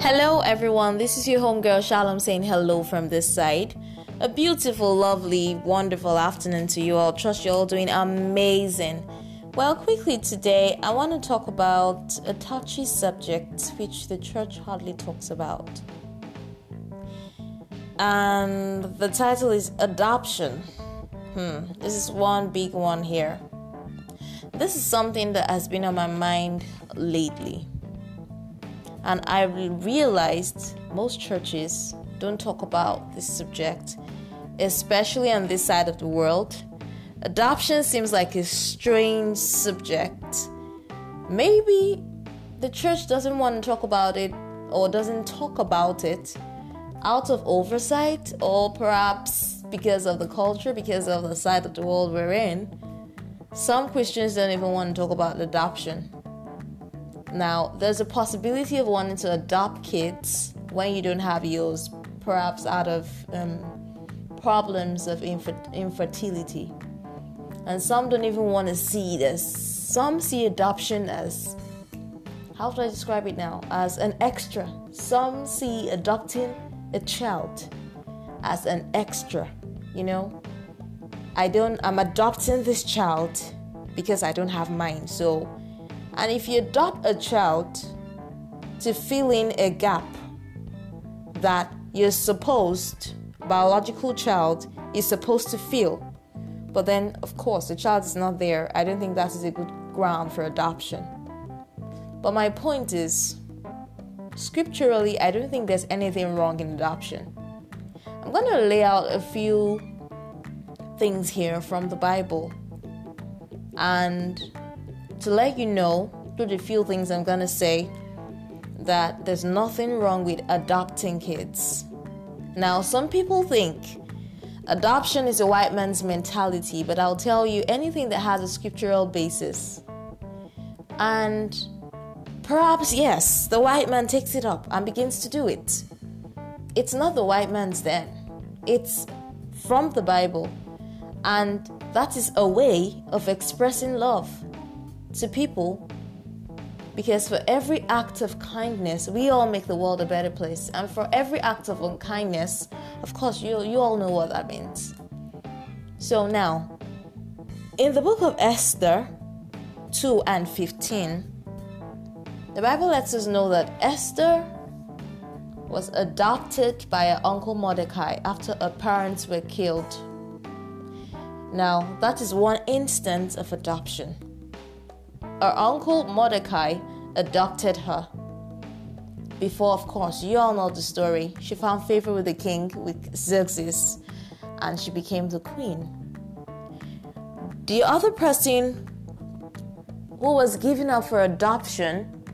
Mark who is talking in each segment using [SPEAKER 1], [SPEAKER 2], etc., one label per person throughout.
[SPEAKER 1] Hello, everyone. This is your homegirl Shalom saying hello from this side. A beautiful, lovely, wonderful afternoon to you all. Trust you're all doing amazing. Well, quickly today, I want to talk about a touchy subject which the church hardly talks about. And the title is Adoption. Hmm, this is one big one here. This is something that has been on my mind lately and I realized most churches don't talk about this subject, especially on this side of the world. Adoption seems like a strange subject. Maybe the church doesn't want to talk about it or doesn't talk about it out of oversight or perhaps because of the culture, because of the side of the world we're in. Some Christians don't even want to talk about adoption. Now, there's a possibility of wanting to adopt kids when you don't have yours, perhaps out of um, problems of infer- infertility. And some don't even want to see this. Some see adoption as, how do I describe it now? As an extra. Some see adopting a child as an extra, you know? I don't, I'm adopting this child because I don't have mine. So and if you adopt a child to fill in a gap that your supposed biological child is supposed to fill, but then, of course, the child is not there, I don't think that is a good ground for adoption. But my point is, scripturally, I don't think there's anything wrong in adoption. I'm going to lay out a few things here from the Bible and to let you know through the few things I'm gonna say that there's nothing wrong with adopting kids. Now, some people think adoption is a white man's mentality, but I'll tell you anything that has a scriptural basis. And perhaps, yes, the white man takes it up and begins to do it. It's not the white man's then, it's from the Bible. And that is a way of expressing love to people because for every act of kindness, we all make the world a better place. And for every act of unkindness, of course, you, you all know what that means. So now, in the book of Esther 2 and 15, the Bible lets us know that Esther was adopted by her uncle Mordecai after her parents were killed. Now, that is one instance of adoption. Her uncle Mordecai adopted her. Before, of course, you all know the story. She found favor with the king, with Xerxes, and she became the queen. The other person who was given up for adoption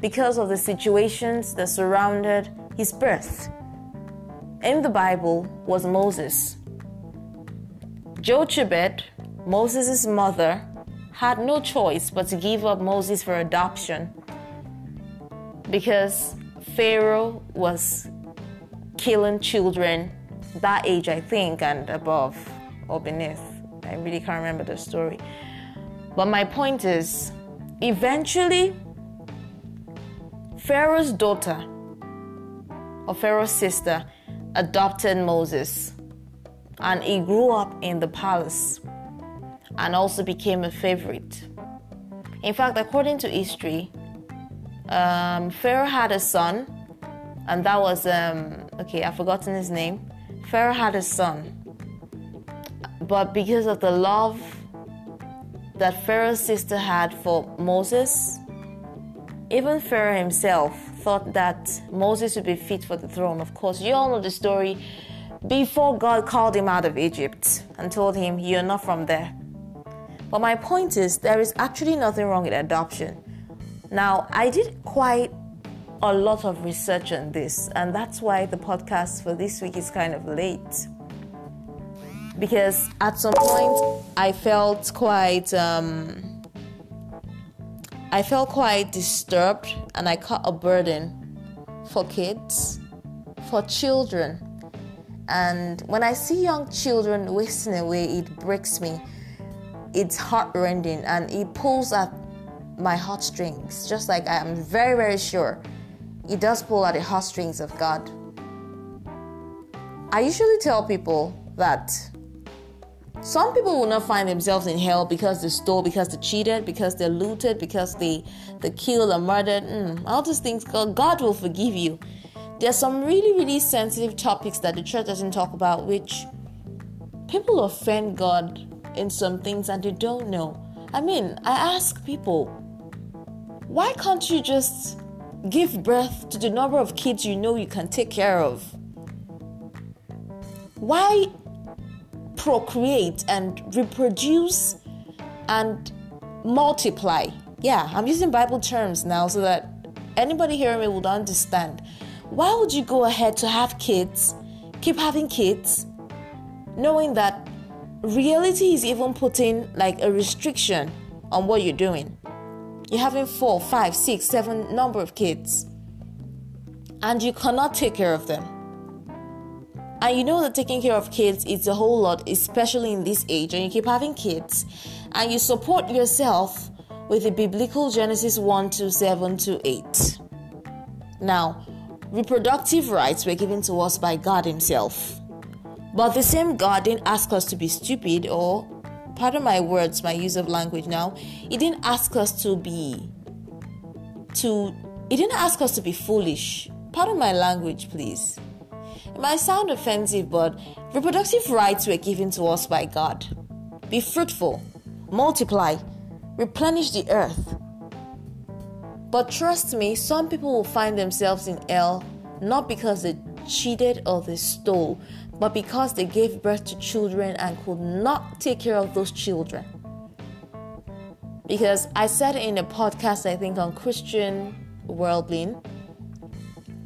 [SPEAKER 1] because of the situations that surrounded his birth in the Bible was Moses. Jochebed, Moses' mother, had no choice but to give up Moses for adoption because Pharaoh was killing children that age, I think, and above or beneath. I really can't remember the story. But my point is eventually, Pharaoh's daughter or Pharaoh's sister adopted Moses and he grew up in the palace and also became a favorite. In fact, according to history, um, Pharaoh had a son, and that was, um, okay, I've forgotten his name. Pharaoh had a son, but because of the love that Pharaoh's sister had for Moses, even Pharaoh himself thought that Moses would be fit for the throne. Of course, you all know the story before God called him out of Egypt and told him, You're not from there. But my point is, there is actually nothing wrong with adoption. Now, I did quite a lot of research on this, and that's why the podcast for this week is kind of late. Because at some point, I felt quite. Um, I felt quite disturbed and I caught a burden for kids, for children. And when I see young children wasting away, it breaks me it's heartrending and it pulls at my heartstrings. Just like I am very, very sure it does pull at the heartstrings of God. I usually tell people that some people will not find themselves in hell because they stole, because they cheated, because they looted, because they they killed or murdered. Mm, all these things, God, God will forgive you. There's some really, really sensitive topics that the church doesn't talk about, which people offend God in some things and they don't know. I mean, I ask people, why can't you just give birth to the number of kids you know you can take care of? Why procreate and reproduce and multiply. Yeah, I'm using Bible terms now so that anybody hearing me would understand. Why would you go ahead to have kids, keep having kids, knowing that reality is even putting like a restriction on what you're doing? You're having four, five, six, seven number of kids, and you cannot take care of them and you know that taking care of kids is a whole lot, especially in this age, and you keep having kids, and you support yourself with the biblical Genesis 1 to 7 to 8. Now, reproductive rights were given to us by God Himself. But the same God didn't ask us to be stupid or, pardon my words, my use of language now, He didn't ask us to be, to, He didn't ask us to be foolish. Pardon my language, please. It might sound offensive, but reproductive rights were given to us by God. Be fruitful, multiply, replenish the earth. But trust me, some people will find themselves in hell not because they cheated or they stole, but because they gave birth to children and could not take care of those children. Because I said in a podcast, I think on Christian Worldling,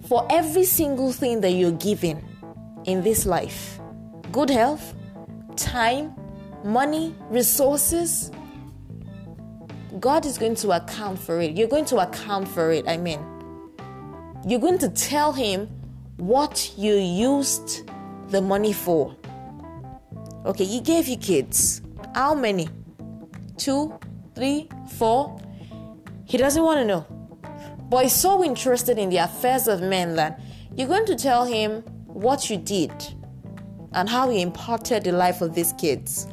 [SPEAKER 1] for every single thing that you're given in this life good health, time, money, resources God is going to account for it. You're going to account for it. I mean, you're going to tell Him what you used the money for. Okay, He gave you kids. How many? Two, three, four? He doesn't want to know. But he's so interested in the affairs of men that you're going to tell him what you did and how you imparted the life of these kids.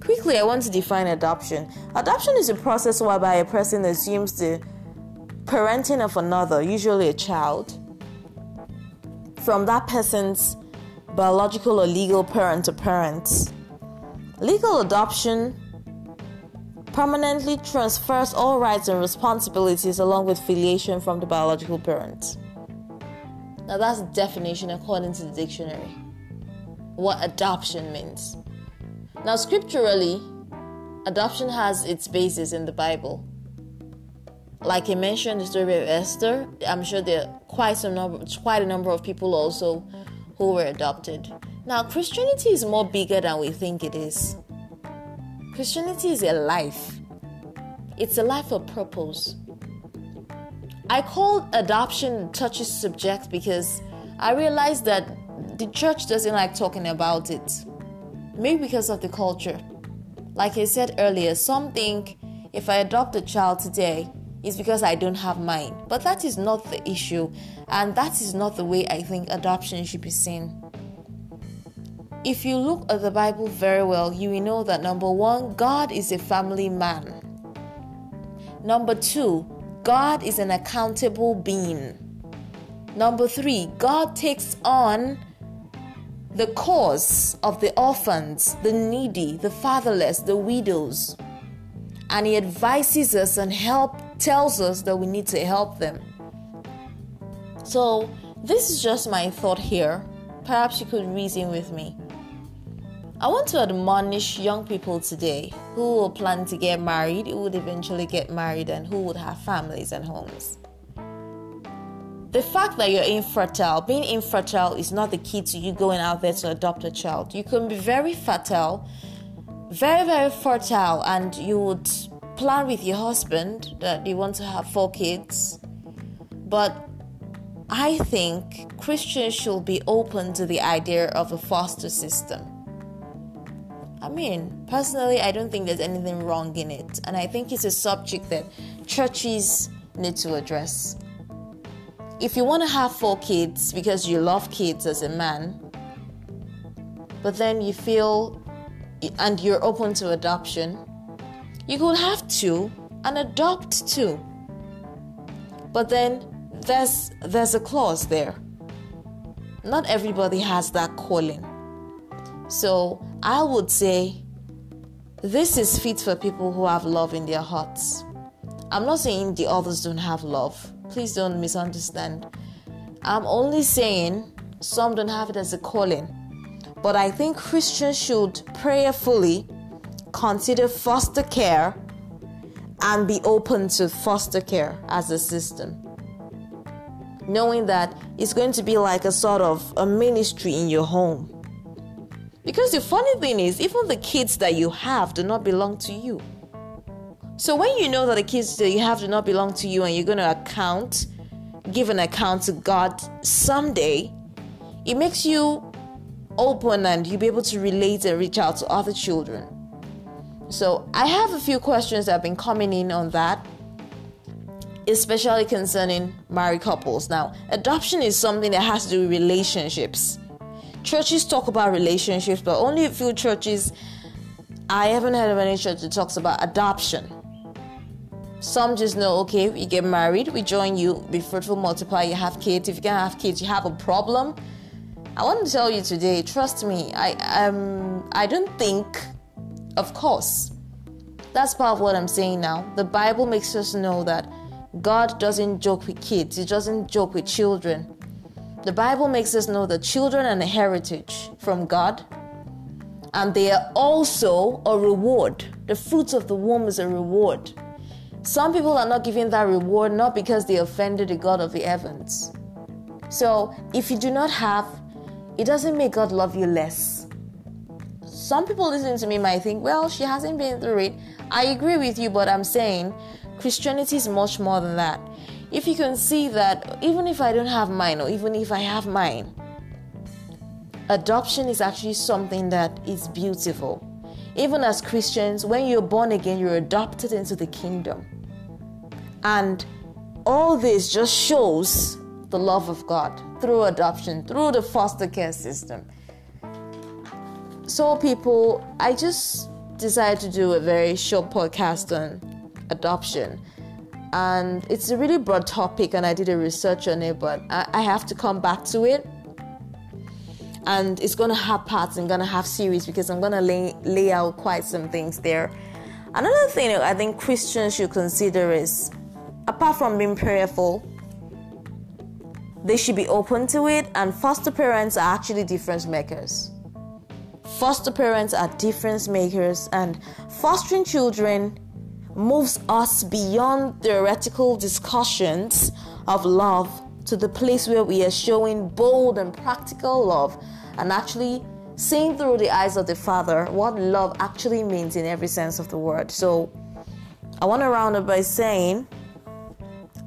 [SPEAKER 1] Quickly, I want to define adoption. Adoption is a process whereby a person assumes the parenting of another, usually a child, from that person's biological or legal parent to parent. Legal adoption permanently transfers all rights and responsibilities along with filiation from the biological parent. Now, that's the definition according to the dictionary. What adoption means. Now, scripturally, adoption has its basis in the Bible. Like I mentioned, the story of Esther. I'm sure there are quite some number, quite a number of people also who were adopted. Now, Christianity is more bigger than we think it is. Christianity is a life, it's a life of purpose. I call adoption a touchy subject because I realized that the church doesn't like talking about it. Maybe because of the culture. Like I said earlier, some think if I adopt a child today, it's because I don't have mine. But that is not the issue, and that is not the way I think adoption should be seen. If you look at the Bible very well, you will know that number one, God is a family man. Number two, God is an accountable being. Number three, God takes on the cause of the orphans, the needy, the fatherless, the widows. And He advises us and help tells us that we need to help them. So, this is just my thought here. Perhaps you could reason with me. I want to admonish young people today who will plan to get married, who would eventually get married, and who would have families and homes. The fact that you're infertile, being infertile is not the key to you going out there to adopt a child. You can be very fertile, very, very fertile, and you would plan with your husband that you want to have four kids. But I think Christians should be open to the idea of a foster system I mean, personally, I don't think there's anything wrong in it, and I think it's a subject that churches need to address. if you want to have four kids because you love kids as a man, but then you feel and you're open to adoption, you could have two and adopt two. But then there's there's a clause there. Not everybody has that calling. So I would say this is fit for people who have love in their hearts. I'm not saying the others don't have love. Please don't misunderstand. I'm only saying some don't have it as a calling. But I think Christians should prayerfully consider foster care and be open to foster care as a system. Knowing that it's going to be like a sort of a ministry in your home. Because the funny thing is, even the kids that you have do not belong to you. So when you know that the kids that you have do not belong to you and you're going to account, give an account to God someday, it makes you open and you'll be able to relate and reach out to other children. So I have a few questions that have been coming in on that, especially concerning married couples. Now, adoption is something that has to do with relationships. Churches talk about relationships, but only a few churches. I haven't heard of any church that talks about adoption. Some just know, okay, you get married, we join you, be fruitful, multiply, you have kids. If you can't have kids, you have a problem. I want to tell you today, trust me, I um I don't think of course. That's part of what I'm saying now. The Bible makes us know that God doesn't joke with kids, He doesn't joke with children. The Bible makes us know that children are a heritage from God, and they are also a reward. The fruits of the womb is a reward. Some people are not given that reward not because they offended the God of the heavens. So, if you do not have, it doesn't make God love you less. Some people listening to me might think, well, she hasn't been through it. I agree with you, but I'm saying Christianity is much more than that. If you can see that, even if I don't have mine, or even if I have mine, adoption is actually something that is beautiful. Even as Christians, when you're born again, you're adopted into the kingdom. And all this just shows the love of God through adoption, through the foster care system. So, people, I just decided to do a very short podcast on adoption. And it's a really broad topic, and I did a research on it, but I, I have to come back to it. And it's to have parts and to have series because I'm to lay, lay out quite some things there. Another thing I think Christians should consider is apart from being prayerful, they should be open to it, and foster parents are actually difference makers. Foster parents are difference makers, and fostering children moves us beyond theoretical discussions of love to the place where we are showing bold and practical love and actually seeing through the eyes of the Father what love actually means in every sense of the word. So, I want to round up by saying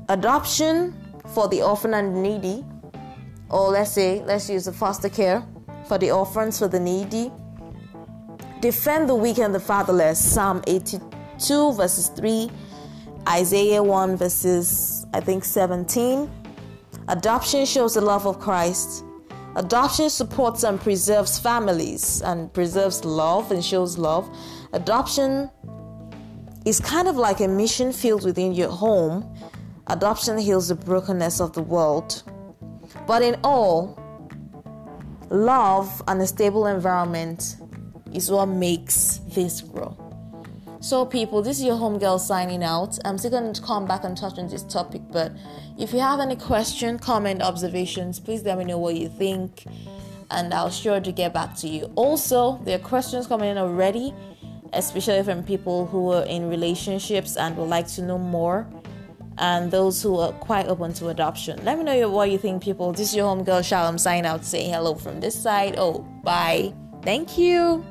[SPEAKER 1] adoption for the orphan and needy, or let's say, let's use the foster care for the orphans, for the needy. Defend the weak and the fatherless, Psalm 82, verses 3, Isaiah 1, verses, I think, 17. Adoption shows the love of Christ. Adoption supports and preserves families and preserves love and shows love. Adoption is kind of like a mission field within your home Adoption heals the brokenness of the world. But in all, love and a stable environment is what makes this grow. So, people, this is your homegirl signing out. I'm still going to come back and touch on this topic, but if you have any question, comment, observations, please let me know what you think, and I'll sure to get back to you. Also, there are questions coming in already, especially from people who are in relationships and would like to know more and those who are quite open to adoption. Let me know what you think, people. This is your home girl, Shalom, sign out saying hello from this side. Oh, bye. Thank you.